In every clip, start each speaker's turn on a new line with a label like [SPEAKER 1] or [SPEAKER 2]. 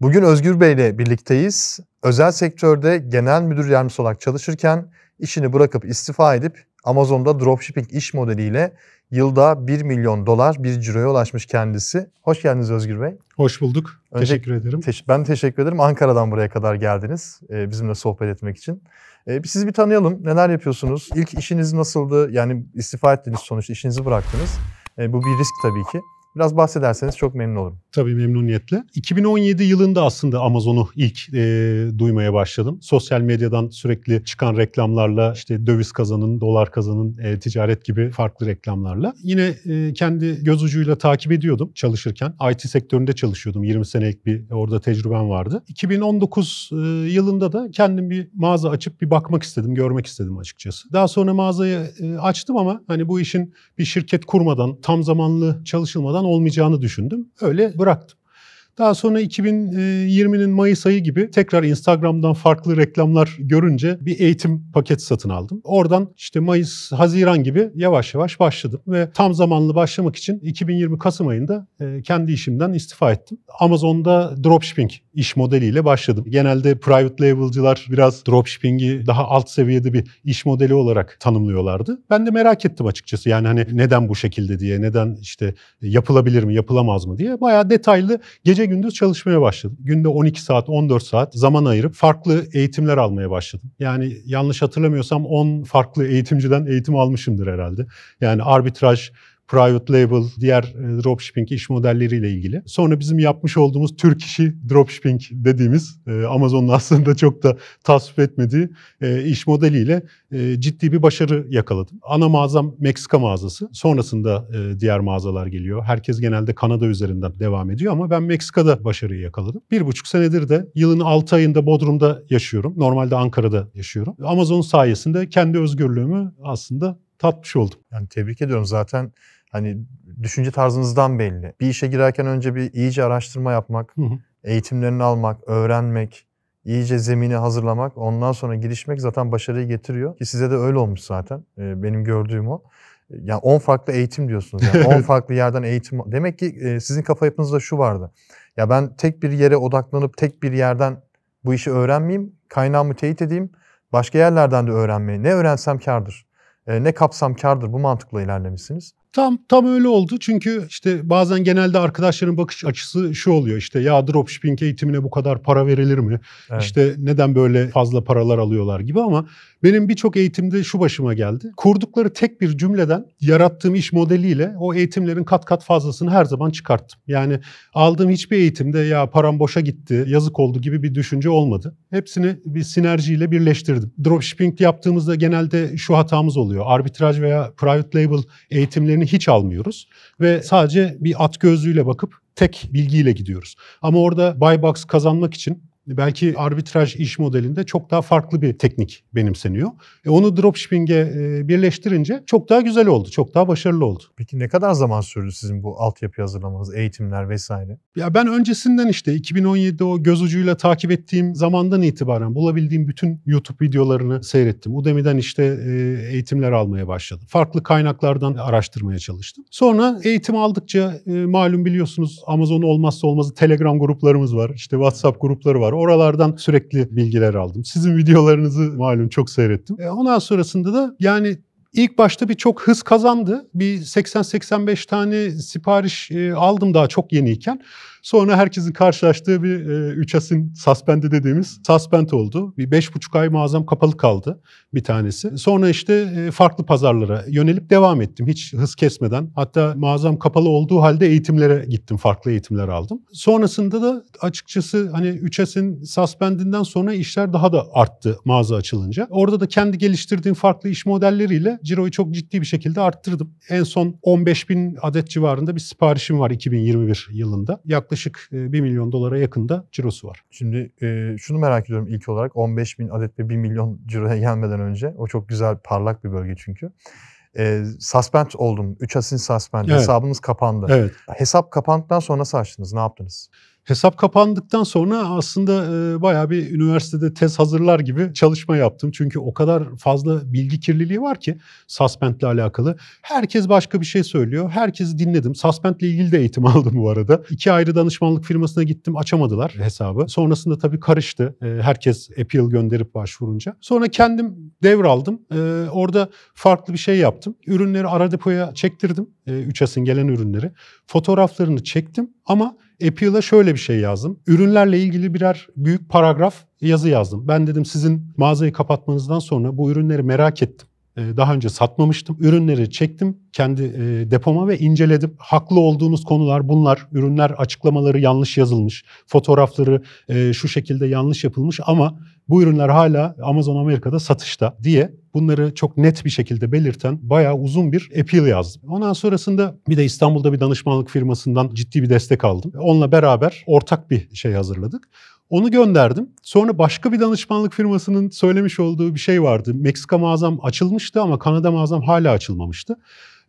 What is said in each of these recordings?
[SPEAKER 1] Bugün Özgür Bey ile birlikteyiz. Özel sektörde genel müdür yardımcısı olarak çalışırken işini bırakıp istifa edip Amazon'da dropshipping iş modeliyle yılda 1 milyon dolar bir ciroya ulaşmış kendisi. Hoş geldiniz Özgür Bey.
[SPEAKER 2] Hoş bulduk. Önce, teşekkür ederim.
[SPEAKER 1] Teş- ben teşekkür ederim. Ankara'dan buraya kadar geldiniz e, bizimle sohbet etmek için. E, sizi bir tanıyalım. Neler yapıyorsunuz? İlk işiniz nasıldı? Yani istifa ettiniz sonuçta işinizi bıraktınız. E, bu bir risk tabii ki. Biraz bahsederseniz çok memnun olurum.
[SPEAKER 2] Tabii memnuniyetle. 2017 yılında aslında Amazon'u ilk e, duymaya başladım. Sosyal medyadan sürekli çıkan reklamlarla işte döviz kazanın, dolar kazanın, e, ticaret gibi farklı reklamlarla. Yine e, kendi göz ucuyla takip ediyordum çalışırken. IT sektöründe çalışıyordum. 20 senelik bir orada tecrübem vardı. 2019 e, yılında da kendim bir mağaza açıp bir bakmak istedim, görmek istedim açıkçası. Daha sonra mağazayı e, açtım ama hani bu işin bir şirket kurmadan, tam zamanlı çalışılmadan olmayacağını düşündüm. Öyle bıraktım. Daha sonra 2020'nin Mayıs ayı gibi tekrar Instagram'dan farklı reklamlar görünce bir eğitim paketi satın aldım. Oradan işte Mayıs, Haziran gibi yavaş yavaş başladım ve tam zamanlı başlamak için 2020 Kasım ayında e, kendi işimden istifa ettim. Amazon'da dropshipping iş modeliyle başladım. Genelde private label'cılar biraz dropshipping'i daha alt seviyede bir iş modeli olarak tanımlıyorlardı. Ben de merak ettim açıkçası. Yani hani neden bu şekilde diye, neden işte yapılabilir mi, yapılamaz mı diye bayağı detaylı gece gündüz çalışmaya başladım. Günde 12 saat, 14 saat zaman ayırıp farklı eğitimler almaya başladım. Yani yanlış hatırlamıyorsam 10 farklı eğitimciden eğitim almışımdır herhalde. Yani arbitraj, private label, diğer e, dropshipping iş modelleriyle ilgili. Sonra bizim yapmış olduğumuz Türk işi dropshipping dediğimiz e, Amazon'un aslında çok da tasvip etmediği e, iş modeliyle ciddi bir başarı yakaladım. Ana mağazam Meksika mağazası. Sonrasında diğer mağazalar geliyor. Herkes genelde Kanada üzerinden devam ediyor ama ben Meksika'da başarıyı yakaladım. Bir buçuk senedir de yılın altı ayında Bodrum'da yaşıyorum. Normalde Ankara'da yaşıyorum. Amazon sayesinde kendi özgürlüğümü aslında tatmış oldum.
[SPEAKER 1] Yani tebrik ediyorum zaten Hani düşünce tarzınızdan belli. Bir işe girerken önce bir iyice araştırma yapmak, hı hı. eğitimlerini almak, öğrenmek, iyice zemini hazırlamak, ondan sonra girişmek zaten başarıyı getiriyor. Ki size de öyle olmuş zaten. Benim gördüğüm o. Yani 10 farklı eğitim diyorsunuz. Yani 10 farklı yerden eğitim. Demek ki sizin kafa yapınızda şu vardı. Ya ben tek bir yere odaklanıp tek bir yerden bu işi öğrenmeyeyim, kaynağımı teyit edeyim. Başka yerlerden de öğrenmeyi. Ne öğrensem kardır. Ne kapsam kardır. Bu mantıkla ilerlemişsiniz.
[SPEAKER 2] Tam tam öyle oldu çünkü işte bazen genelde arkadaşların bakış açısı şu oluyor işte ya dropshipping eğitimine bu kadar para verilir mi? Evet. İşte neden böyle fazla paralar alıyorlar gibi ama benim birçok eğitimde şu başıma geldi. Kurdukları tek bir cümleden yarattığım iş modeliyle o eğitimlerin kat kat fazlasını her zaman çıkarttım. Yani aldığım hiçbir eğitimde ya param boşa gitti, yazık oldu gibi bir düşünce olmadı. Hepsini bir sinerjiyle birleştirdim. Dropshipping yaptığımızda genelde şu hatamız oluyor. Arbitraj veya private label eğitimlerini hiç almıyoruz ve sadece bir at gözlüğüyle bakıp tek bilgiyle gidiyoruz. Ama orada buy box kazanmak için belki arbitraj iş modelinde çok daha farklı bir teknik benimseniyor. E onu dropshipping'e e, birleştirince çok daha güzel oldu, çok daha başarılı oldu.
[SPEAKER 1] Peki ne kadar zaman sürdü sizin bu altyapı hazırlamanız, eğitimler vesaire?
[SPEAKER 2] Ya ben öncesinden işte 2017'de o göz ucuyla takip ettiğim zamandan itibaren bulabildiğim bütün YouTube videolarını seyrettim. Udemy'den işte e, eğitimler almaya başladım. Farklı kaynaklardan araştırmaya çalıştım. Sonra eğitim aldıkça e, malum biliyorsunuz Amazon olmazsa olmazı Telegram gruplarımız var. İşte WhatsApp grupları var. Oralardan sürekli bilgiler aldım. Sizin videolarınızı malum çok seyrettim. E ondan sonrasında da yani İlk başta bir çok hız kazandı. Bir 80-85 tane sipariş e, aldım daha çok yeniyken. Sonra herkesin karşılaştığı bir e, 3 asin suspend'i dediğimiz suspend oldu. Bir 5,5 ay mağazam kapalı kaldı bir tanesi. Sonra işte e, farklı pazarlara yönelip devam ettim hiç hız kesmeden. Hatta mağazam kapalı olduğu halde eğitimlere gittim, farklı eğitimler aldım. Sonrasında da açıkçası hani 3 asin suspend'inden sonra işler daha da arttı mağaza açılınca. Orada da kendi geliştirdiğim farklı iş modelleriyle ciroyu çok ciddi bir şekilde arttırdım. En son 15 bin adet civarında bir siparişim var 2021 yılında. Yaklaşık yaklaşık 1 milyon dolara yakında cirosu var.
[SPEAKER 1] Şimdi e, şunu merak ediyorum ilk olarak 15 bin adet ve 1 milyon ciroya gelmeden önce. O çok güzel parlak bir bölge çünkü. E, suspend oldum. 3 asin suspend. Evet. Hesabınız kapandı. Evet. Hesap kapandıktan sonra nasıl açtınız? Ne yaptınız?
[SPEAKER 2] Hesap kapandıktan sonra aslında e, bayağı bir üniversitede tez hazırlar gibi çalışma yaptım. Çünkü o kadar fazla bilgi kirliliği var ki Suspend'le alakalı. Herkes başka bir şey söylüyor. Herkesi dinledim. Suspend'le ilgili de eğitim aldım bu arada. İki ayrı danışmanlık firmasına gittim. Açamadılar hesabı. Sonrasında tabii karıştı. E, herkes appeal gönderip başvurunca. Sonra kendim devraldım. E, orada farklı bir şey yaptım. Ürünleri ara depoya çektirdim. E, 3S'in gelen ürünleri. Fotoğraflarını çektim ama Appeal'a şöyle bir şey yazdım. Ürünlerle ilgili birer büyük paragraf yazı yazdım. Ben dedim sizin mağazayı kapatmanızdan sonra bu ürünleri merak ettim. Ee, daha önce satmamıştım. Ürünleri çektim kendi e, depoma ve inceledim. Haklı olduğunuz konular bunlar. Ürünler açıklamaları yanlış yazılmış. Fotoğrafları e, şu şekilde yanlış yapılmış ama bu ürünler hala Amazon Amerika'da satışta diye bunları çok net bir şekilde belirten bayağı uzun bir appeal yazdım. Ondan sonrasında bir de İstanbul'da bir danışmanlık firmasından ciddi bir destek aldım. Onunla beraber ortak bir şey hazırladık. Onu gönderdim. Sonra başka bir danışmanlık firmasının söylemiş olduğu bir şey vardı. Meksika mağazam açılmıştı ama Kanada mağazam hala açılmamıştı.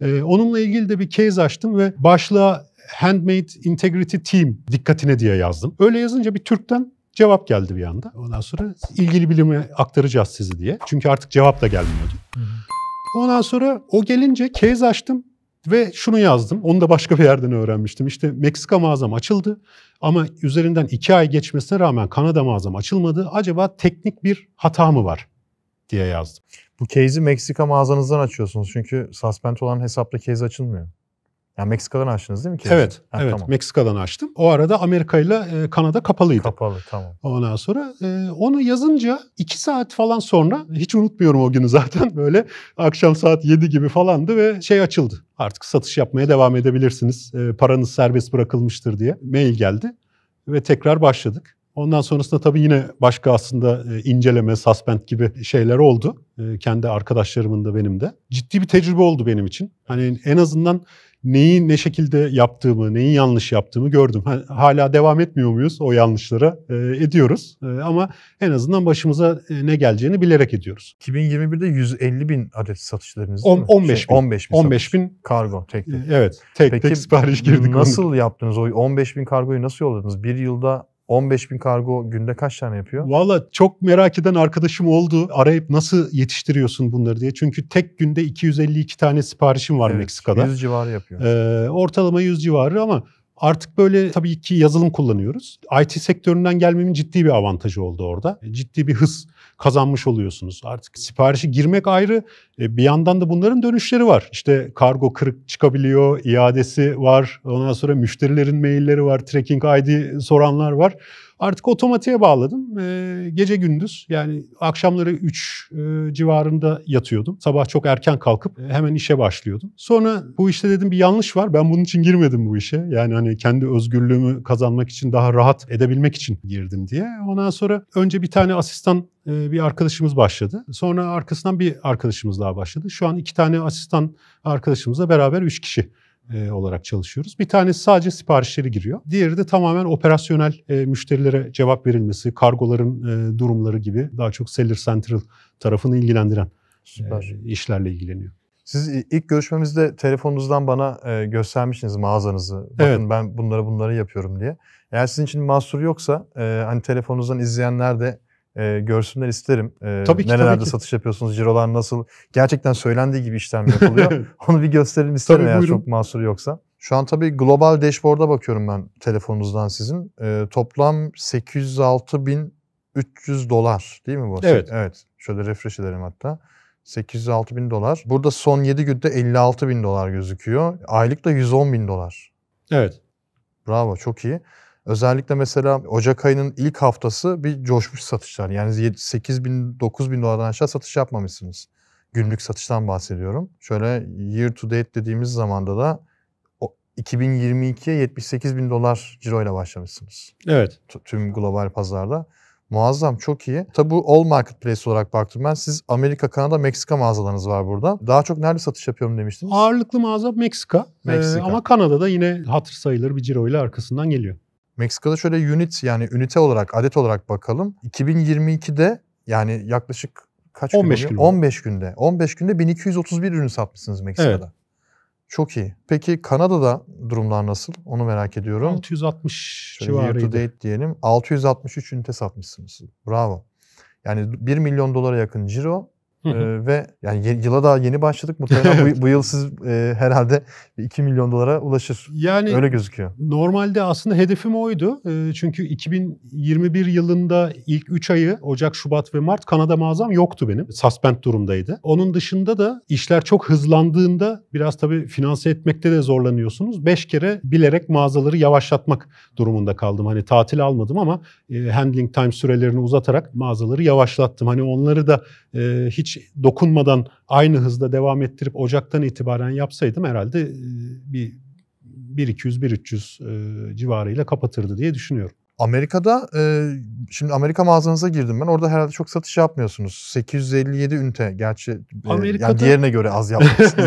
[SPEAKER 2] Ee, onunla ilgili de bir case açtım ve başlığa Handmade Integrity Team dikkatine diye yazdım. Öyle yazınca bir Türk'ten cevap geldi bir anda. Ondan sonra ilgili bilime aktaracağız sizi diye. Çünkü artık cevap da gelmiyordu. Ondan sonra o gelince case açtım ve şunu yazdım. Onu da başka bir yerden öğrenmiştim. İşte Meksika mağazam açıldı ama üzerinden iki ay geçmesine rağmen Kanada mağazam açılmadı. Acaba teknik bir hata mı var diye yazdım.
[SPEAKER 1] Bu case'i Meksika mağazanızdan açıyorsunuz. Çünkü suspend olan hesapta case açılmıyor. Yani Meksika'dan açtınız değil mi case'i?
[SPEAKER 2] Evet,
[SPEAKER 1] Ha,
[SPEAKER 2] evet.
[SPEAKER 1] Tamam.
[SPEAKER 2] Meksika'dan açtım. O arada Amerika ile e, Kanada kapalıydı.
[SPEAKER 1] Kapalı tamam.
[SPEAKER 2] Ondan sonra e, onu yazınca iki saat falan sonra hiç unutmuyorum o günü zaten böyle akşam saat 7 gibi falandı ve şey açıldı. Artık satış yapmaya devam edebilirsiniz. E, paranız serbest bırakılmıştır diye mail geldi ve tekrar başladık. Ondan sonrasında tabii yine başka aslında e, inceleme, suspend gibi şeyler oldu. E, kendi arkadaşlarımın da benim de. Ciddi bir tecrübe oldu benim için. Hani en azından neyi ne şekilde yaptığımı, neyi yanlış yaptığımı gördüm. Ha, hala devam etmiyor muyuz o yanlışlara? E, ediyoruz E, ama en azından başımıza e, ne geleceğini bilerek ediyoruz.
[SPEAKER 1] 2021'de 150 bin adet satışlarınız
[SPEAKER 2] On-
[SPEAKER 1] değil mi?
[SPEAKER 2] 15 bin.
[SPEAKER 1] 15 bin.
[SPEAKER 2] 15
[SPEAKER 1] satış.
[SPEAKER 2] bin
[SPEAKER 1] kargo tek tek.
[SPEAKER 2] evet tek
[SPEAKER 1] Peki
[SPEAKER 2] tek sipariş girdik.
[SPEAKER 1] Nasıl yaptınız o 15 bin kargoyu nasıl yolladınız? Bir yılda 15 bin kargo günde kaç tane yapıyor?
[SPEAKER 2] Valla çok merak eden arkadaşım oldu. Arayıp nasıl yetiştiriyorsun bunları diye. Çünkü tek günde 252 tane siparişim var
[SPEAKER 1] Evet,
[SPEAKER 2] Meksika'da.
[SPEAKER 1] 100 civarı yapıyor.
[SPEAKER 2] Ee, ortalama 100 civarı ama artık böyle tabii ki yazılım kullanıyoruz. IT sektöründen gelmemin ciddi bir avantajı oldu orada. Ciddi bir hız kazanmış oluyorsunuz. Artık siparişi girmek ayrı. E, Bir yandan da bunların dönüşleri var. İşte kargo kırık çıkabiliyor, iadesi var. Ondan sonra müşterilerin mailleri var, tracking ID soranlar var. Artık otomatiğe bağladım. Ee, gece gündüz yani akşamları 3 e, civarında yatıyordum. Sabah çok erken kalkıp e, hemen işe başlıyordum. Sonra bu işte dedim bir yanlış var. Ben bunun için girmedim bu işe. Yani hani kendi özgürlüğümü kazanmak için daha rahat edebilmek için girdim diye. Ondan sonra önce bir tane asistan e, bir arkadaşımız başladı. Sonra arkasından bir arkadaşımız daha başladı. Şu an iki tane asistan arkadaşımızla beraber üç kişi e, olarak çalışıyoruz. Bir tanesi sadece siparişleri giriyor. Diğeri de tamamen operasyonel e, müşterilere cevap verilmesi, kargoların e, durumları gibi daha çok Seller Central tarafını ilgilendiren
[SPEAKER 1] Süper.
[SPEAKER 2] e, işlerle ilgileniyor.
[SPEAKER 1] Siz ilk görüşmemizde telefonunuzdan bana e, göstermiştiniz mağazanızı. Bakın
[SPEAKER 2] Evet.
[SPEAKER 1] ben bunları bunları yapıyorum diye. Eğer sizin için mahsur yoksa e, hani telefonunuzdan izleyenler de e, görsünler isterim. E,
[SPEAKER 2] Tabii ki,
[SPEAKER 1] Nerelerde
[SPEAKER 2] tabii ki.
[SPEAKER 1] satış yapıyorsunuz, cirolar nasıl? Gerçekten söylendiği gibi işlem yapılıyor. Onu bir gösterelim isterim
[SPEAKER 2] Tabii,
[SPEAKER 1] eğer
[SPEAKER 2] buyurun.
[SPEAKER 1] çok mahsur yoksa. Şu an tabii global dashboard'a bakıyorum ben telefonunuzdan sizin. E, toplam 806.300 dolar değil mi bu?
[SPEAKER 2] Evet.
[SPEAKER 1] Evet. Şöyle refresh edelim hatta. 806 bin dolar. Burada son 7 günde 56 bin dolar gözüküyor. Aylık da 110 bin dolar.
[SPEAKER 2] Evet.
[SPEAKER 1] Bravo çok iyi. Özellikle mesela Ocak ayının ilk haftası bir coşmuş satışlar. Yani 8 bin 9 bin dolardan aşağı satış yapmamışsınız. Günlük satıştan bahsediyorum. Şöyle year to date dediğimiz zamanda da o 2022'ye 78 bin dolar ciroyla başlamışsınız.
[SPEAKER 2] Evet.
[SPEAKER 1] t- tüm global pazarda. Muazzam, çok iyi. Tabi bu all marketplace olarak baktım ben. Siz Amerika, Kanada, Meksika mağazalarınız var burada. Daha çok nerede satış yapıyorum demiştiniz?
[SPEAKER 2] Ağırlıklı mağaza Meksika. Ee,
[SPEAKER 1] Meksika.
[SPEAKER 2] ama Kanada'da yine hatır sayılır bir ciro ile arkasından geliyor.
[SPEAKER 1] Meksika'da şöyle unit yani ünite olarak, adet olarak bakalım. 2022'de yani yaklaşık kaç
[SPEAKER 2] 15
[SPEAKER 1] gün
[SPEAKER 2] gün
[SPEAKER 1] oluyor?
[SPEAKER 2] oldu.
[SPEAKER 1] 15 günde. 15 günde 1231 ürün satmışsınız Meksika'da. Çok iyi. Peki Kanada'da durumlar nasıl? Onu merak ediyorum.
[SPEAKER 2] 660
[SPEAKER 1] Şöyle year to
[SPEAKER 2] civarıydı.
[SPEAKER 1] date diyelim. 663 ünite satmışsınız. Bravo. Yani 1 milyon dolara yakın ciro. Ee, ve yani yıla daha yeni başladık. Muhtemelen bu, bu yıl siz e, herhalde 2 milyon dolara ulaşır.
[SPEAKER 2] yani
[SPEAKER 1] Öyle gözüküyor.
[SPEAKER 2] Normalde aslında hedefim oydu. Ee, Çünkü 2021 yılında ilk 3 ayı Ocak, Şubat ve Mart Kanada mağazam yoktu benim. Suspend durumdaydı. Onun dışında da işler çok hızlandığında biraz tabii finanse etmekte de zorlanıyorsunuz. 5 kere bilerek mağazaları yavaşlatmak durumunda kaldım. Hani tatil almadım ama e, handling time sürelerini uzatarak mağazaları yavaşlattım. Hani onları da e, hiç dokunmadan aynı hızda devam ettirip Ocak'tan itibaren yapsaydım herhalde bir 1-200-1-300 e, civarıyla kapatırdı diye düşünüyorum.
[SPEAKER 1] Amerika'da e, şimdi Amerika mağazanıza girdim ben. Orada herhalde çok satış yapmıyorsunuz. 857 ünite gerçi e,
[SPEAKER 2] Amerika'da-
[SPEAKER 1] yani diğerine göre az yani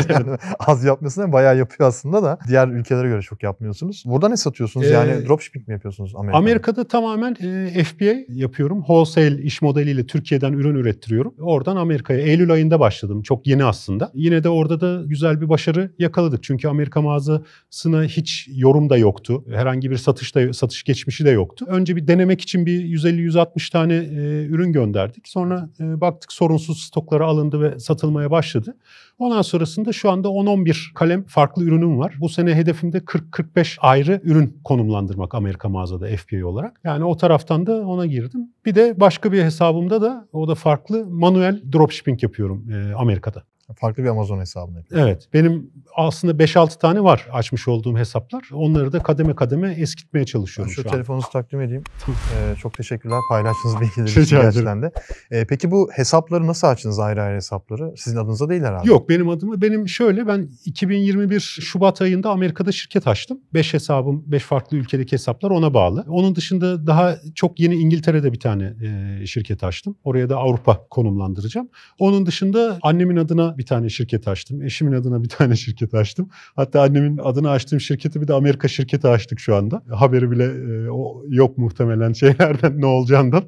[SPEAKER 1] az yapmıyorsunuz bayağı yapıyor aslında da diğer ülkelere göre çok yapmıyorsunuz. Burada ne satıyorsunuz?
[SPEAKER 2] Ee,
[SPEAKER 1] yani dropshipping mi yapıyorsunuz Amerika'da?
[SPEAKER 2] Amerika'da tamamen e, FBA yapıyorum. Wholesale iş modeliyle Türkiye'den ürün ürettiriyorum. Oradan Amerika'ya Eylül ayında başladım. Çok yeni aslında. Yine de orada da güzel bir başarı yakaladık. Çünkü Amerika mağazasına hiç yorum da yoktu. Herhangi bir satış da satış geçmişi de yoktu. Önce bir denemek için bir 150-160 tane e, ürün gönderdik. Sonra e, baktık sorunsuz stoklara alındı ve satılmaya başladı. Ondan sonrasında şu anda 10-11 kalem farklı ürünüm var. Bu sene hedefimde 40-45 ayrı ürün konumlandırmak Amerika mağazada FBA olarak. Yani o taraftan da ona girdim. Bir de başka bir hesabımda da o da farklı manuel dropshipping yapıyorum e, Amerika'da.
[SPEAKER 1] Farklı bir Amazon hesabını yapıyorsunuz.
[SPEAKER 2] Evet benim aslında 5-6 tane var açmış olduğum hesaplar. Onları da kademe kademe eskitmeye
[SPEAKER 1] Ben
[SPEAKER 2] çalışıyorum
[SPEAKER 1] şu
[SPEAKER 2] şu an.
[SPEAKER 1] telefonunuzu takdim edeyim. Ee, çok teşekkürler paylaştığınız bilgiler için gerçekten de. Ee, peki bu hesapları nasıl açtınız ayrı ayrı hesapları? Sizin adınıza değil herhalde.
[SPEAKER 2] Yok benim adıma benim şöyle ben 2021 Şubat ayında Amerika'da şirket açtım. 5 hesabım 5 farklı ülkedeki hesaplar ona bağlı. Onun dışında daha çok yeni İngiltere'de bir tane e, şirket açtım. Oraya da Avrupa konumlandıracağım. Onun dışında annemin adına bir tane şirket açtım. Eşimin adına bir tane şirket açtım. Hatta annemin adına açtığım şirketi bir de Amerika şirketi açtık şu anda. Haberi bile e, o yok muhtemelen şeylerden ne olacağından.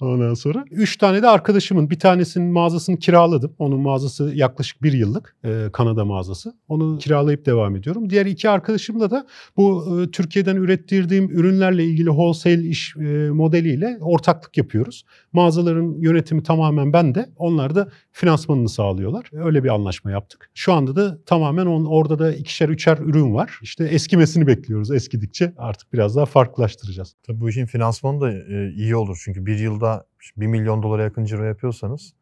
[SPEAKER 2] Ondan sonra üç tane de arkadaşımın bir tanesinin mağazasını kiraladım. Onun mağazası yaklaşık bir yıllık e, Kanada mağazası. Onu kiralayıp devam ediyorum. Diğer iki arkadaşımla da bu e, Türkiye'den ürettirdiğim ürünlerle ilgili wholesale iş e, modeliyle ortaklık yapıyoruz. Mağazaların yönetimi tamamen bende. Onlar da finansmanını sağlıyorlar. Öyle bir anlaşma yaptık. Şu anda da tamamen on, orada da ikişer üçer ürün var. İşte eskimesini bekliyoruz. Eskidikçe artık biraz daha farklılaştıracağız.
[SPEAKER 1] Tabii bu işin finansmanı da e, iyi olur. Çünkü bir yılda 1 milyon dolara yakın ciro yapıyorsanız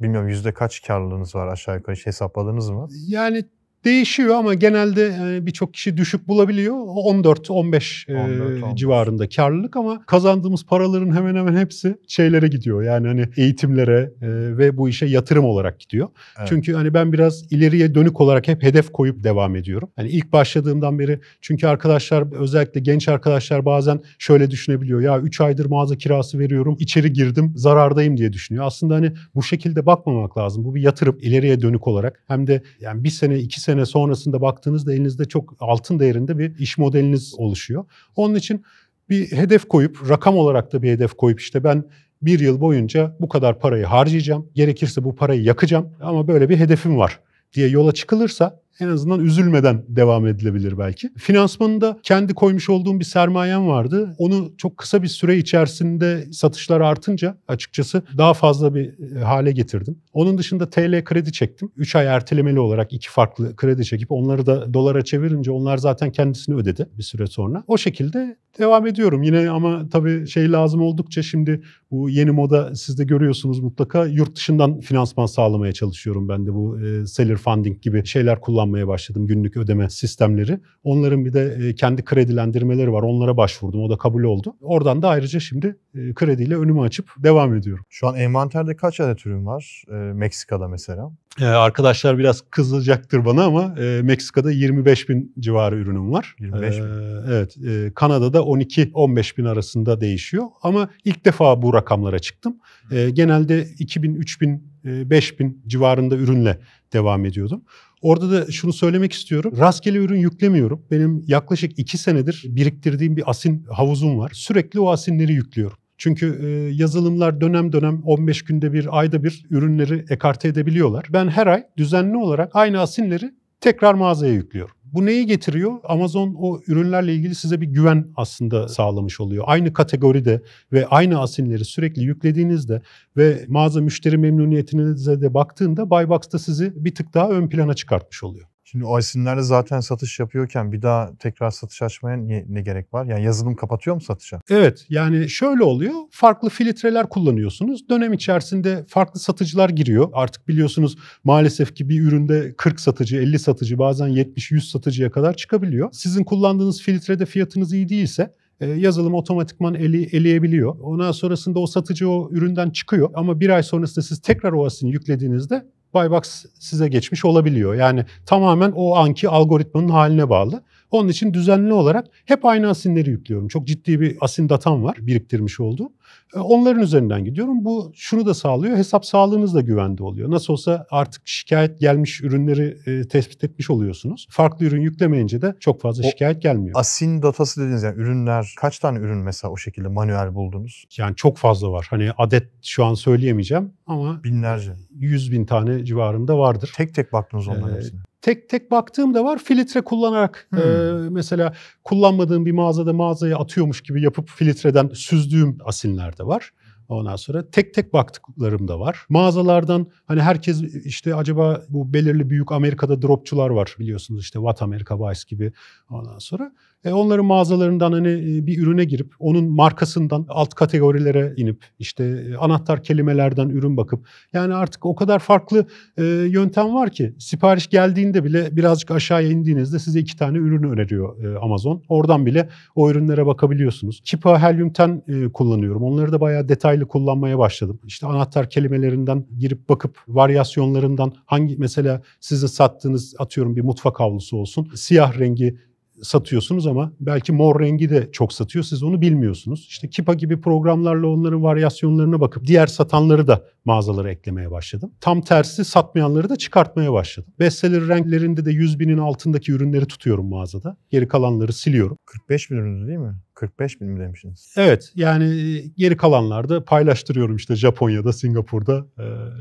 [SPEAKER 1] bilmiyorum yüzde kaç karlılığınız var aşağı yukarı hiç hesapladınız mı?
[SPEAKER 2] Yani değişiyor ama genelde e, birçok kişi düşük bulabiliyor. 14-15 e,
[SPEAKER 1] 14-15.
[SPEAKER 2] civarında karlılık ama kazandığımız paraların hemen hemen hepsi şeylere gidiyor. Yani hani eğitimlere e, ve bu işe yatırım olarak gidiyor.
[SPEAKER 1] Evet.
[SPEAKER 2] Çünkü hani ben biraz ileriye dönük olarak hep hedef koyup devam ediyorum. Hani ilk başladığımdan beri çünkü arkadaşlar özellikle genç arkadaşlar bazen şöyle düşünebiliyor. Ya 3 aydır mağaza kirası veriyorum, içeri girdim, zarardayım diye düşünüyor. Aslında hani bu şekilde bakmamak lazım. Bu bir yatırım ileriye dönük olarak. Hem de yani bir sene, iki sene sonrasında baktığınızda elinizde çok altın değerinde bir iş modeliniz oluşuyor. Onun için bir hedef koyup, rakam olarak da bir hedef koyup işte ben bir yıl boyunca bu kadar parayı harcayacağım. Gerekirse bu parayı yakacağım ama böyle bir hedefim var diye yola çıkılırsa en azından üzülmeden devam edilebilir belki. Finansmanında kendi koymuş olduğum bir sermayem vardı. Onu çok kısa bir süre içerisinde satışlar artınca açıkçası daha fazla bir e, hale getirdim. Onun dışında TL kredi çektim. 3 ay ertelemeli olarak iki farklı kredi çekip onları da dolara çevirince onlar zaten kendisini ödedi bir süre sonra. O şekilde devam ediyorum. Yine ama tabii şey lazım oldukça şimdi bu yeni moda siz de görüyorsunuz mutlaka yurt dışından finansman sağlamaya çalışıyorum ben de bu e, seller funding gibi şeyler kullanmaya başladım günlük ödeme sistemleri. Onların bir de e, kendi kredilendirmeleri var. Onlara başvurdum. O da kabul oldu. Oradan da ayrıca şimdi e, krediyle önümü açıp devam ediyorum.
[SPEAKER 1] Şu an envanterde kaç adet ürün var? Ee, Meksika'da mesela.
[SPEAKER 2] Ee, arkadaşlar biraz kızacaktır bana ama e, Meksika'da 25 bin civarı ürünüm var.
[SPEAKER 1] 25 bin.
[SPEAKER 2] Ee, evet. e, Kanada'da 12-15 bin arasında değişiyor. Ama ilk defa bu rakamlara çıktım. Ee, genelde 2000, 3000, e, 5000 civarında ürünle devam ediyordum. Orada da şunu söylemek istiyorum. Rastgele ürün yüklemiyorum. Benim yaklaşık 2 senedir biriktirdiğim bir asin havuzum var. Sürekli o asinleri yüklüyorum. Çünkü e, yazılımlar dönem dönem 15 günde bir, ayda bir ürünleri ekarte edebiliyorlar. Ben her ay düzenli olarak aynı asinleri Tekrar mağazaya yüklüyorum. Bu neyi getiriyor? Amazon o ürünlerle ilgili size bir güven aslında sağlamış oluyor. Aynı kategoride ve aynı asinleri sürekli yüklediğinizde ve mağaza müşteri memnuniyetinize de baktığında Buybox'ta sizi bir tık daha ön plana çıkartmış oluyor.
[SPEAKER 1] Şimdi o isimlerle zaten satış yapıyorken bir daha tekrar satış açmaya ne, ne gerek var? Yani yazılım kapatıyor mu satışa?
[SPEAKER 2] Evet yani şöyle oluyor. Farklı filtreler kullanıyorsunuz. Dönem içerisinde farklı satıcılar giriyor. Artık biliyorsunuz maalesef ki bir üründe 40 satıcı, 50 satıcı bazen 70-100 satıcıya kadar çıkabiliyor. Sizin kullandığınız filtrede fiyatınız iyi değilse e, yazılım otomatikman eli, eleyebiliyor. Ondan sonrasında o satıcı o üründen çıkıyor ama bir ay sonrasında siz tekrar o asini yüklediğinizde Buybox size geçmiş olabiliyor. Yani tamamen o anki algoritmanın haline bağlı. Onun için düzenli olarak hep aynı asinleri yüklüyorum. Çok ciddi bir asin datam var biriktirmiş olduğum. E, onların üzerinden gidiyorum. Bu şunu da sağlıyor. Hesap sağlığınız da güvende oluyor. Nasıl olsa artık şikayet gelmiş ürünleri e, tespit etmiş oluyorsunuz. Farklı ürün yüklemeyince de çok fazla
[SPEAKER 1] O
[SPEAKER 2] şikayet gelmiyor.
[SPEAKER 1] Asin datası dediğiniz yani ürünler kaç tane ürün mesela o şekilde manuel buldunuz?
[SPEAKER 2] Yani çok fazla var. Hani adet şu an söyleyemeyeceğim ama
[SPEAKER 1] Binlerce.
[SPEAKER 2] 100 bin tane civarında vardır.
[SPEAKER 1] Tek tek baktınız onların
[SPEAKER 2] Ee,
[SPEAKER 1] hepsine.
[SPEAKER 2] Tek tek baktığım da var. Filtre kullanarak
[SPEAKER 1] Hmm.
[SPEAKER 2] e, mesela kullanmadığım bir mağazada mağazaya atıyormuş gibi yapıp filtreden süzdüğüm asinler de var. Ondan sonra tek tek baktıklarım da var. Mağazalardan hani herkes işte acaba bu belirli büyük Amerika'da dropçular var biliyorsunuz işte What America Buys gibi ondan sonra. E onların mağazalarından hani e, bir ürüne girip onun markasından alt kategorilere inip işte e, anahtar kelimelerden ürün bakıp yani artık o kadar farklı e, yöntem var ki sipariş geldiğinde bile birazcık aşağıya indiğinizde size iki tane ürünü öneriyor e, Amazon. Oradan bile o ürünlere bakabiliyorsunuz. Kipa Helium 10 e, kullanıyorum. Onları da bayağı detaylı kullanmaya başladım. İşte anahtar kelimelerinden girip bakıp varyasyonlarından hangi mesela size sattığınız atıyorum bir mutfak havlusu olsun. Siyah rengi satıyorsunuz ama belki mor rengi de çok satıyor. Siz onu bilmiyorsunuz. İşte Kipa gibi programlarla onların varyasyonlarına bakıp diğer satanları da mağazalara eklemeye başladım. Tam tersi satmayanları da çıkartmaya başladım. Bestseller renklerinde de 100 binin altındaki ürünleri tutuyorum mağazada. Geri kalanları siliyorum.
[SPEAKER 1] 45 bin üründü değil mi? 45 bin mi demişsiniz?
[SPEAKER 2] Evet yani geri kalanlarda paylaştırıyorum işte Japonya'da, Singapur'da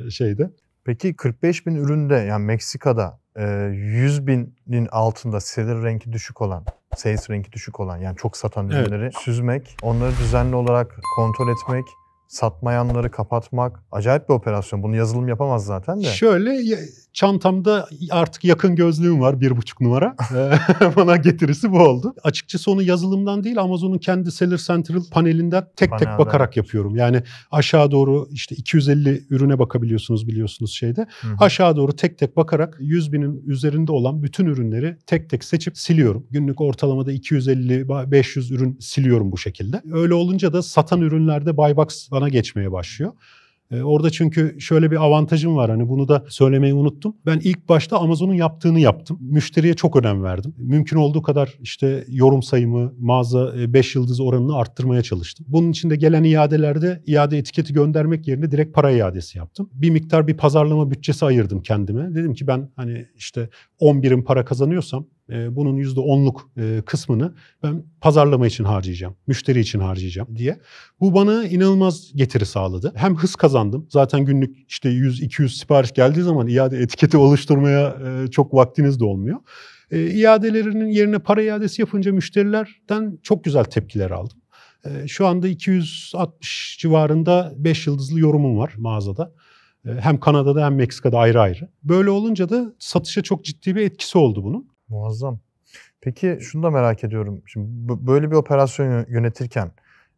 [SPEAKER 2] şeyde.
[SPEAKER 1] Peki 45 bin üründe yani Meksika'da e, 100 binin altında selir renki düşük olan, sales renki düşük olan yani çok satan
[SPEAKER 2] Evet.
[SPEAKER 1] ürünleri süzmek, onları düzenli olarak kontrol etmek, satmayanları kapatmak acayip bir operasyon. Bunu yazılım yapamaz zaten de.
[SPEAKER 2] Şöyle çantamda artık yakın gözlüğüm var bir buçuk numara. Eee, Bana getirisi bu oldu. Açıkçası onu yazılımdan değil Amazon'un kendi Seller Central panelinden tek tek
[SPEAKER 1] Panelden.
[SPEAKER 2] bakarak yapıyorum. Yani aşağı doğru işte 250 ürüne bakabiliyorsunuz biliyorsunuz şeyde.
[SPEAKER 1] Hı hı.
[SPEAKER 2] Aşağı doğru tek tek bakarak 100 binin üzerinde olan bütün ürünleri tek tek seçip siliyorum. Günlük ortalamada 250-500 ürün siliyorum bu şekilde. Öyle olunca da satan ürünlerde Buybox bana geçmeye başlıyor. Ee, Orada çünkü şöyle bir avantajım var hani bunu da söylemeyi unuttum. Ben ilk başta Amazon'un yaptığını yaptım. Müşteriye çok önem verdim. Mümkün olduğu kadar işte yorum sayımı, mağaza 5 yıldız oranını arttırmaya çalıştım. Bunun için de gelen iadelerde iade etiketi göndermek yerine direkt para iadesi yaptım. Bir miktar bir pazarlama bütçesi ayırdım kendime. Dedim ki ben hani işte 10 birim para kazanıyorsam e, bunun %10'luk e, kısmını ben pazarlama için harcayacağım, müşteri için harcayacağım diye. Bu bana inanılmaz getiri sağladı. Hem hız kazandım. Zaten günlük işte 100-200 sipariş geldiği zaman iade etiketi oluşturmaya e, çok vaktiniz de olmuyor. E, iadelerinin yerine para iadesi yapınca müşterilerden çok güzel tepkiler aldım. E, şu anda 260 civarında 5 yıldızlı yorumum var mağazada. Hem Kanada'da hem Meksika'da ayrı ayrı. Böyle olunca da satışa çok ciddi bir etkisi oldu bunun.
[SPEAKER 1] Muazzam. Peki şunu da merak ediyorum. Şimdi böyle bir operasyon yö- yönetirken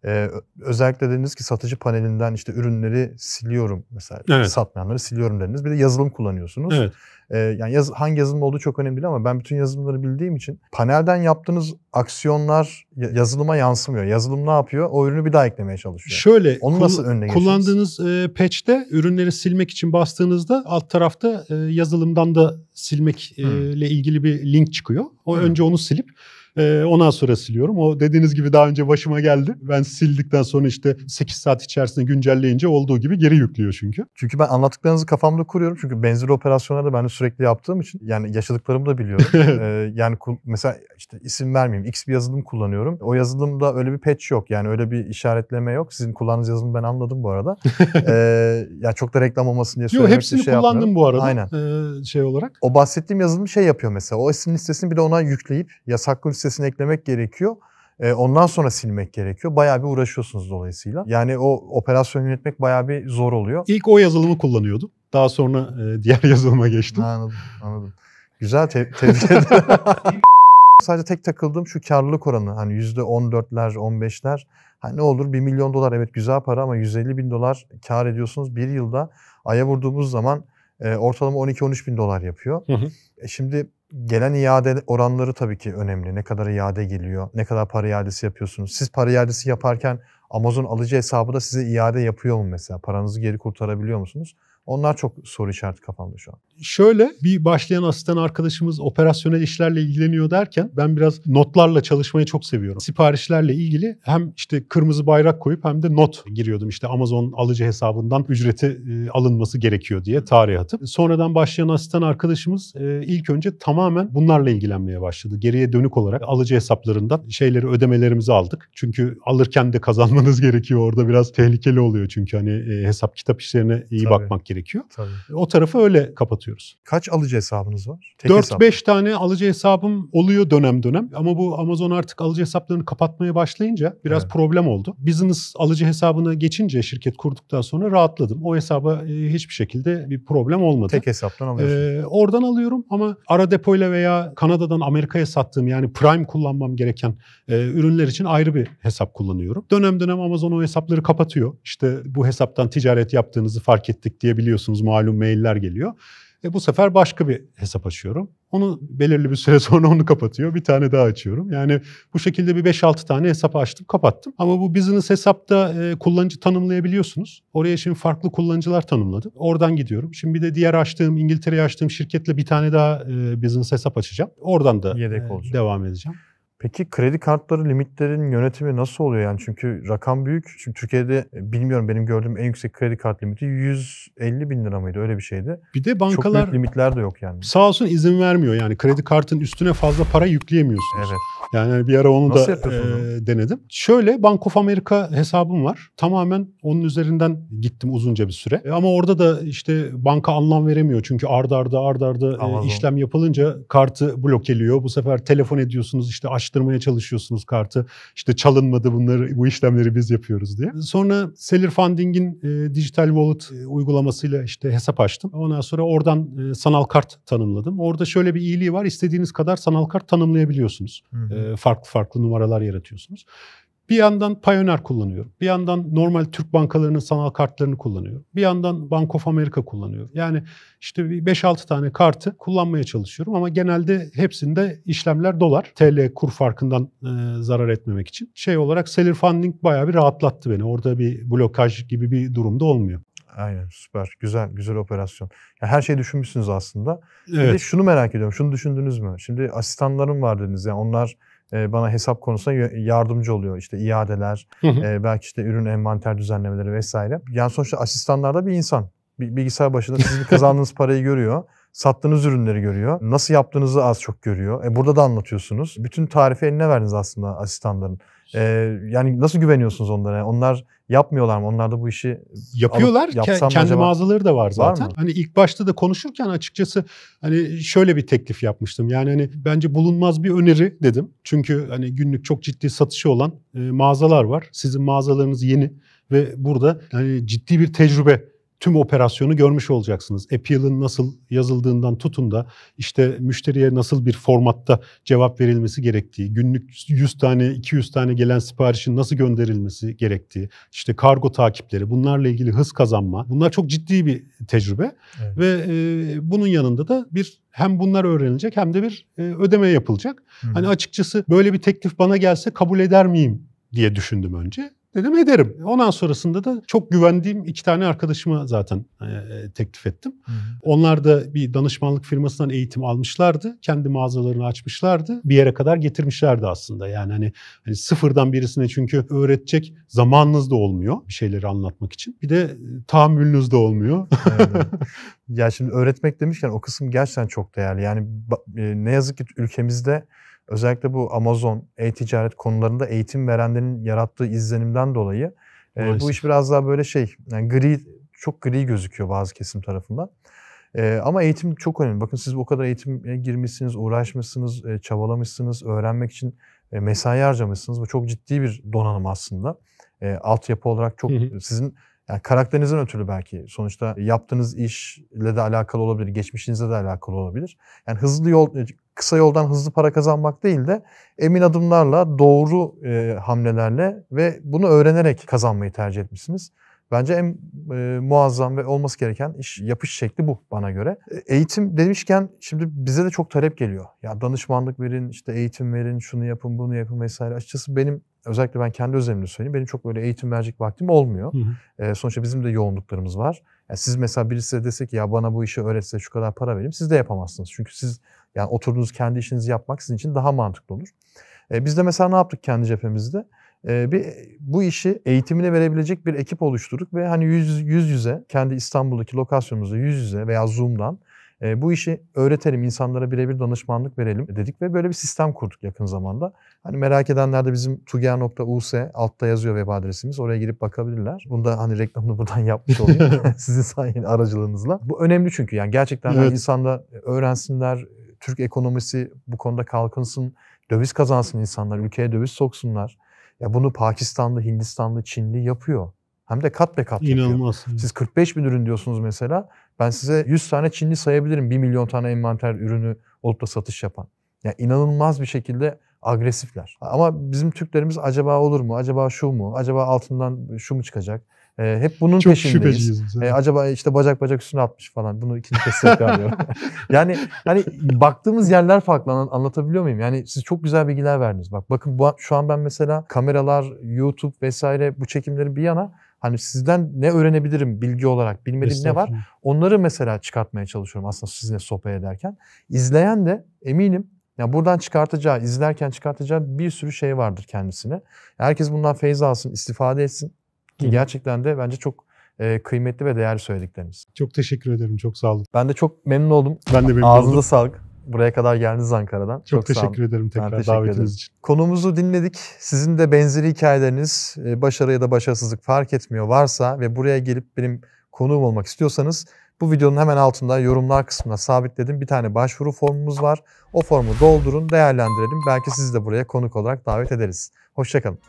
[SPEAKER 1] e, ö- özellikle dediniz ki satıcı panelinden işte ürünleri siliyorum mesela.
[SPEAKER 2] Evet.
[SPEAKER 1] Satmayanları siliyorum dediniz. Bir de yazılım kullanıyorsunuz.
[SPEAKER 2] Evet.
[SPEAKER 1] E, yani yaz, hangi yazılım olduğu çok önemli değil ama ben bütün yazılımları bildiğim için panelden yaptığınız aksiyonlar ya- yazılıma yansımıyor. Yazılım ne yapıyor? O ürünü bir daha eklemeye çalışıyor.
[SPEAKER 2] Şöyle
[SPEAKER 1] Onu nasıl önüne
[SPEAKER 2] kullandığınız e, patch'te ürünleri silmek için bastığınızda alt tarafta e, yazılımdan da silmek e,
[SPEAKER 1] Hmm.
[SPEAKER 2] ilgili bir link çıkıyor. O
[SPEAKER 1] Hmm.
[SPEAKER 2] önce onu silip Ee, ondan sonra siliyorum. O dediğiniz gibi daha önce başıma geldi. Ben sildikten sonra işte 8 saat içerisinde güncelleyince olduğu gibi geri yüklüyor çünkü.
[SPEAKER 1] Çünkü ben anlattıklarınızı kafamda kuruyorum. Çünkü benzeri operasyonları da ben de sürekli yaptığım için yani yaşadıklarımı da biliyorum. ee, yani mesela işte isim vermeyeyim. X bir yazılım kullanıyorum. O yazılımda öyle bir patch yok. Yani öyle bir işaretleme yok. Sizin kullandığınız yazılımı ben anladım bu arada. ee, ya çok da reklam olmasın diye
[SPEAKER 2] Yok
[SPEAKER 1] söylemek
[SPEAKER 2] hepsini
[SPEAKER 1] şey
[SPEAKER 2] kullandım
[SPEAKER 1] yapmıyorum.
[SPEAKER 2] bu arada.
[SPEAKER 1] Aynen.
[SPEAKER 2] Ee, şey olarak.
[SPEAKER 1] O bahsettiğim yazılım şey yapıyor mesela. O isim listesini bir de ona yükleyip yasaklı listesine eklemek gerekiyor. Ee, ondan sonra silmek gerekiyor. Bayağı bir uğraşıyorsunuz dolayısıyla. Yani o operasyon yönetmek bayağı bir zor oluyor.
[SPEAKER 2] İlk o yazılımı kullanıyordum. Daha sonra e, diğer yazılıma geçtim.
[SPEAKER 1] Anladım, anladım. Güzel, te- tebrik ederim. Sadece tek takıldığım şu karlılık oranı. Hani %14'ler, 15'ler. Hani ne olur 1 milyon dolar evet güzel para ama 150 bin dolar kar ediyorsunuz. Bir yılda aya vurduğumuz zaman e, ortalama 12-13 bin dolar yapıyor.
[SPEAKER 2] Hı hı.
[SPEAKER 1] E şimdi gelen iade oranları tabii ki önemli. Ne kadar iade geliyor, ne kadar para iadesi yapıyorsunuz. Siz para iadesi yaparken Amazon alıcı hesabı da size iade yapıyor mu mesela? Paranızı geri kurtarabiliyor musunuz? Onlar çok soru işareti kafamda şu an.
[SPEAKER 2] Şöyle bir başlayan asistan arkadaşımız operasyonel işlerle ilgileniyor derken ben biraz notlarla çalışmayı çok seviyorum. Siparişlerle ilgili hem işte kırmızı bayrak koyup hem de not giriyordum. İşte Amazon alıcı hesabından ücreti e, alınması gerekiyor diye tarih atıp. Sonradan başlayan asistan arkadaşımız e, ilk önce tamamen bunlarla ilgilenmeye başladı. Geriye dönük olarak alıcı hesaplarından şeyleri ödemelerimizi aldık. Çünkü alırken de kazanmanız gerekiyor. Orada biraz tehlikeli oluyor çünkü hani e, hesap kitap işlerine iyi
[SPEAKER 1] Tabii.
[SPEAKER 2] bakmak gerekiyor.
[SPEAKER 1] Tabii.
[SPEAKER 2] O tarafı öyle kapatıyoruz.
[SPEAKER 1] Kaç alıcı hesabınız var? Tek hesap.
[SPEAKER 2] 4-5 tane alıcı hesabım oluyor dönem dönem ama bu Amazon artık alıcı hesaplarını kapatmaya başlayınca biraz
[SPEAKER 1] Evet.
[SPEAKER 2] problem oldu. Business alıcı hesabına geçince şirket kurduktan sonra rahatladım. O hesaba e, hiçbir şekilde bir problem olmadı.
[SPEAKER 1] Tek hesaptan alıyorsunuz.
[SPEAKER 2] Ee, oradan alıyorum ama ara depoyla veya Kanada'dan Amerika'ya sattığım yani Prime kullanmam gereken e, ürünler için ayrı bir hesap kullanıyorum. Dönem dönem Amazon o hesapları kapatıyor. İşte bu hesaptan ticaret yaptığınızı fark ettik diye biliyorsunuz malum mailler geliyor. E bu sefer başka bir hesap açıyorum. Onu belirli bir süre sonra onu kapatıyor. Bir tane daha açıyorum. Yani bu şekilde bir 5-6 tane hesap açtım, kapattım. Ama bu business hesapta e, kullanıcı tanımlayabiliyorsunuz. Oraya şimdi farklı kullanıcılar tanımladı. Oradan gidiyorum. Şimdi bir de diğer açtığım, İngiltere'ye açtığım şirketle bir tane daha e, business hesap açacağım. Oradan da
[SPEAKER 1] Yedek
[SPEAKER 2] e,
[SPEAKER 1] olacak.
[SPEAKER 2] devam edeceğim.
[SPEAKER 1] Peki kredi kartları limitlerin yönetimi nasıl oluyor yani? Çünkü rakam büyük. Şimdi Türkiye'de e, bilmiyorum benim gördüğüm en yüksek kredi kart limiti 150 bin lira mıydı? Öyle bir şeydi.
[SPEAKER 2] Bir de
[SPEAKER 1] Çok
[SPEAKER 2] bankalar
[SPEAKER 1] büyük limitler de yok yani.
[SPEAKER 2] sağ olsun izin vermiyor. Yani kredi kartın üstüne fazla para yükleyemiyorsunuz.
[SPEAKER 1] Evet.
[SPEAKER 2] Yani bir ara onu
[SPEAKER 1] Nasıl
[SPEAKER 2] da e, denedim. Şöyle Bank of America hesabım var. Tamamen onun üzerinden gittim uzunca bir süre. E, ama orada da işte banka anlam veremiyor. Çünkü ardarda arda arda arda e, işlem yapılınca kartı blokeliyor. Bu sefer telefon ediyorsunuz işte açtırmaya çalışıyorsunuz kartı. İşte çalınmadı bunları bu işlemleri biz yapıyoruz diye. Sonra Seller Funding'in e, Digital Wallet e, uygulamasıyla işte hesap açtım. Ondan sonra oradan e, sanal kart tanımladım. Orada şöyle bir iyiliği var. İstediğiniz kadar sanal kart tanımlayabiliyorsunuz.
[SPEAKER 1] Hı hı.
[SPEAKER 2] E, farklı farklı numaralar yaratıyorsunuz. Bir yandan Payoneer kullanıyorum. Bir yandan normal Türk bankalarının sanal kartlarını kullanıyorum. Bir yandan Bank of America kullanıyorum. Yani işte bir 5-6 tane kartı kullanmaya çalışıyorum ama genelde hepsinde işlemler dolar. TL kur farkından e, zarar etmemek için. Şey olarak Seller Funding bayağı bir rahatlattı beni. Orada bir blokaj gibi bir durumda olmuyor.
[SPEAKER 1] Aynen süper. Güzel, güzel operasyon. Ya her şeyi düşünmüşsünüz aslında. Bir de
[SPEAKER 2] Evet.
[SPEAKER 1] şunu merak ediyorum. Şunu düşündünüz mü? Şimdi asistanlarım var dediniz. Yani onlar bana hesap konusunda yardımcı oluyor. İşte iadeler,
[SPEAKER 2] Hı hı.
[SPEAKER 1] e, belki işte ürün envanter düzenlemeleri vesaire. Yani sonuçta asistanlar da bir insan. Bilgisayar başında sizin kazandığınız parayı görüyor. Sattığınız ürünleri görüyor. Nasıl yaptığınızı az çok görüyor. E, burada da anlatıyorsunuz. Bütün tarifi eline verdiniz aslında asistanların. E, yani nasıl güveniyorsunuz onlara? Yani onlar yapmıyorlar mı? Onlar da bu işi
[SPEAKER 2] Yapıyorlar.
[SPEAKER 1] alıp
[SPEAKER 2] Ke- Kendi
[SPEAKER 1] acaba?
[SPEAKER 2] mağazaları da var zaten.
[SPEAKER 1] mı?
[SPEAKER 2] Hani ilk başta da konuşurken açıkçası hani şöyle bir teklif yapmıştım. Yani hani bence bulunmaz bir öneri dedim. Çünkü hani günlük çok ciddi satışı olan e, mağazalar var. Sizin mağazalarınız yeni ve burada hani ciddi bir tecrübe tüm operasyonu görmüş olacaksınız. Appeal'ın nasıl yazıldığından tutun da işte müşteriye nasıl bir formatta cevap verilmesi gerektiği, günlük 100 tane 200 tane gelen siparişin nasıl gönderilmesi gerektiği, işte kargo takipleri, bunlarla ilgili hız kazanma. Bunlar çok ciddi bir tecrübe
[SPEAKER 1] Evet.
[SPEAKER 2] ve e, bunun yanında da bir hem bunlar öğrenilecek hem de bir e, ödeme yapılacak.
[SPEAKER 1] Hı.
[SPEAKER 2] Hani açıkçası böyle bir teklif bana gelse kabul eder miyim diye düşündüm önce. Dedim ederim. Ondan sonrasında da çok güvendiğim iki tane arkadaşıma zaten e, teklif ettim.
[SPEAKER 1] Hı hı.
[SPEAKER 2] Onlar da bir danışmanlık firmasından eğitim almışlardı. Kendi mağazalarını açmışlardı. Bir yere kadar getirmişlerdi aslında. Yani hani, hani sıfırdan birisine çünkü öğretecek zamanınız da olmuyor bir şeyleri anlatmak için. Bir de e, tahammülünüz de olmuyor.
[SPEAKER 1] Evet, ya şimdi öğretmek demişken o kısım gerçekten çok değerli. Yani e, ne yazık ki ülkemizde özellikle bu Amazon, e-ticaret konularında eğitim verenlerin yarattığı izlenimden dolayı e, bu iş biraz daha böyle şey, yani gri, çok gri gözüküyor bazı kesim tarafından. E, ama eğitim çok önemli. Bakın siz o kadar eğitime girmişsiniz, uğraşmışsınız, e, çabalamışsınız, öğrenmek için e, mesai harcamışsınız. Bu çok ciddi bir donanım aslında. E, altyapı olarak çok
[SPEAKER 2] Hı hı.
[SPEAKER 1] sizin yani karakterinizden ötürü belki. Sonuçta yaptığınız işle de alakalı olabilir, geçmişinizle de alakalı olabilir. Yani hızlı yol, kısa yoldan hızlı para kazanmak değil de emin adımlarla, doğru e, hamlelerle ve bunu öğrenerek kazanmayı tercih etmişsiniz. Bence en e, muazzam ve olması gereken iş yapış şekli bu bana göre. E, Eğitim demişken şimdi bize de çok talep geliyor. Ya danışmanlık verin, işte eğitim verin, şunu yapın, bunu yapın vesaire. Açıkçası benim özellikle ben kendi özelimde söyleyeyim. Benim çok böyle eğitim verecek vaktim olmuyor.
[SPEAKER 2] Hı hı.
[SPEAKER 1] E, sonuçta bizim de yoğunluklarımız var. Yani siz mesela birisi size dese ki ya bana bu işi öğretse şu kadar para vereyim. Siz de yapamazsınız. Çünkü siz yani oturduğunuz kendi işinizi yapmak sizin için daha mantıklı olur. E, biz de mesela ne yaptık kendi cephemizde? E, bir bu işi eğitimini verebilecek bir ekip oluşturduk ve hani yüz, yüz yüze kendi İstanbul'daki lokasyonumuzda yüz yüze veya Zoom'dan e, bu işi öğretelim, insanlara birebir danışmanlık verelim dedik ve böyle bir sistem kurduk yakın zamanda. Hani merak edenler de bizim tuger.us altta yazıyor web adresimiz. Oraya girip bakabilirler. Bunda hani reklamını buradan yapmış olayım sizin sayın aracılığınızla. Bu önemli çünkü yani gerçekten hani
[SPEAKER 2] Evet.
[SPEAKER 1] insanlar öğrensinler, Türk ekonomisi bu konuda kalkınsın, döviz kazansın insanlar, ülkeye döviz soksunlar. Ya bunu Pakistanlı, Hindistanlı, Çinli yapıyor. Hem de kat be kat yapıyor.
[SPEAKER 2] İnanılmaz.
[SPEAKER 1] Siz 45 bin ürün diyorsunuz mesela. Ben size 100 tane Çinli sayabilirim. 1 milyon tane envanter ürünü olup da satış yapan. Yani inanılmaz bir şekilde agresifler. Ama bizim Türklerimiz acaba olur mu? Acaba şu mu? Acaba altından şu mu çıkacak? Ee, hep bunun
[SPEAKER 2] Çok
[SPEAKER 1] peşindeyiz. Ee, acaba işte bacak bacak üstüne atmış falan. Bunu ikinci kez tekrarlıyorum. yani hani baktığımız yerler farklı Anla- anlatabiliyor muyum? Yani siz çok güzel bilgiler verdiniz. Bak bakın bu, şu an ben mesela kameralar, YouTube vesaire bu çekimleri bir yana hani sizden ne öğrenebilirim bilgi olarak bilmediğim ne var? Onları mesela çıkartmaya çalışıyorum aslında sizinle sohbet ederken. İzleyen de eminim ya buradan çıkartacağı, izlerken çıkartacağı bir sürü şey vardır kendisine. Herkes bundan feyz alsın, istifade etsin. Ki gerçekten de bence çok e, kıymetli ve değerli söyledikleriniz.
[SPEAKER 2] Çok teşekkür ederim. Çok sağ olun.
[SPEAKER 1] Ben de çok memnun oldum.
[SPEAKER 2] Ben de memnun
[SPEAKER 1] Ağzınıza
[SPEAKER 2] oldum.
[SPEAKER 1] sağlık. Buraya kadar geldiniz Ankara'dan.
[SPEAKER 2] Çok,
[SPEAKER 1] olun.
[SPEAKER 2] teşekkür ederim tekrar
[SPEAKER 1] teşekkür
[SPEAKER 2] davetiniz
[SPEAKER 1] ederim.
[SPEAKER 2] için.
[SPEAKER 1] Konumuzu dinledik. Sizin de benzeri hikayeleriniz, e, başarı ya da başarısızlık fark etmiyor varsa ve buraya gelip benim konuğum olmak istiyorsanız bu videonun hemen altında yorumlar kısmına sabitledim. Bir tane başvuru formumuz var. O formu doldurun, değerlendirelim. Belki sizi de buraya konuk olarak davet ederiz. Hoşçakalın.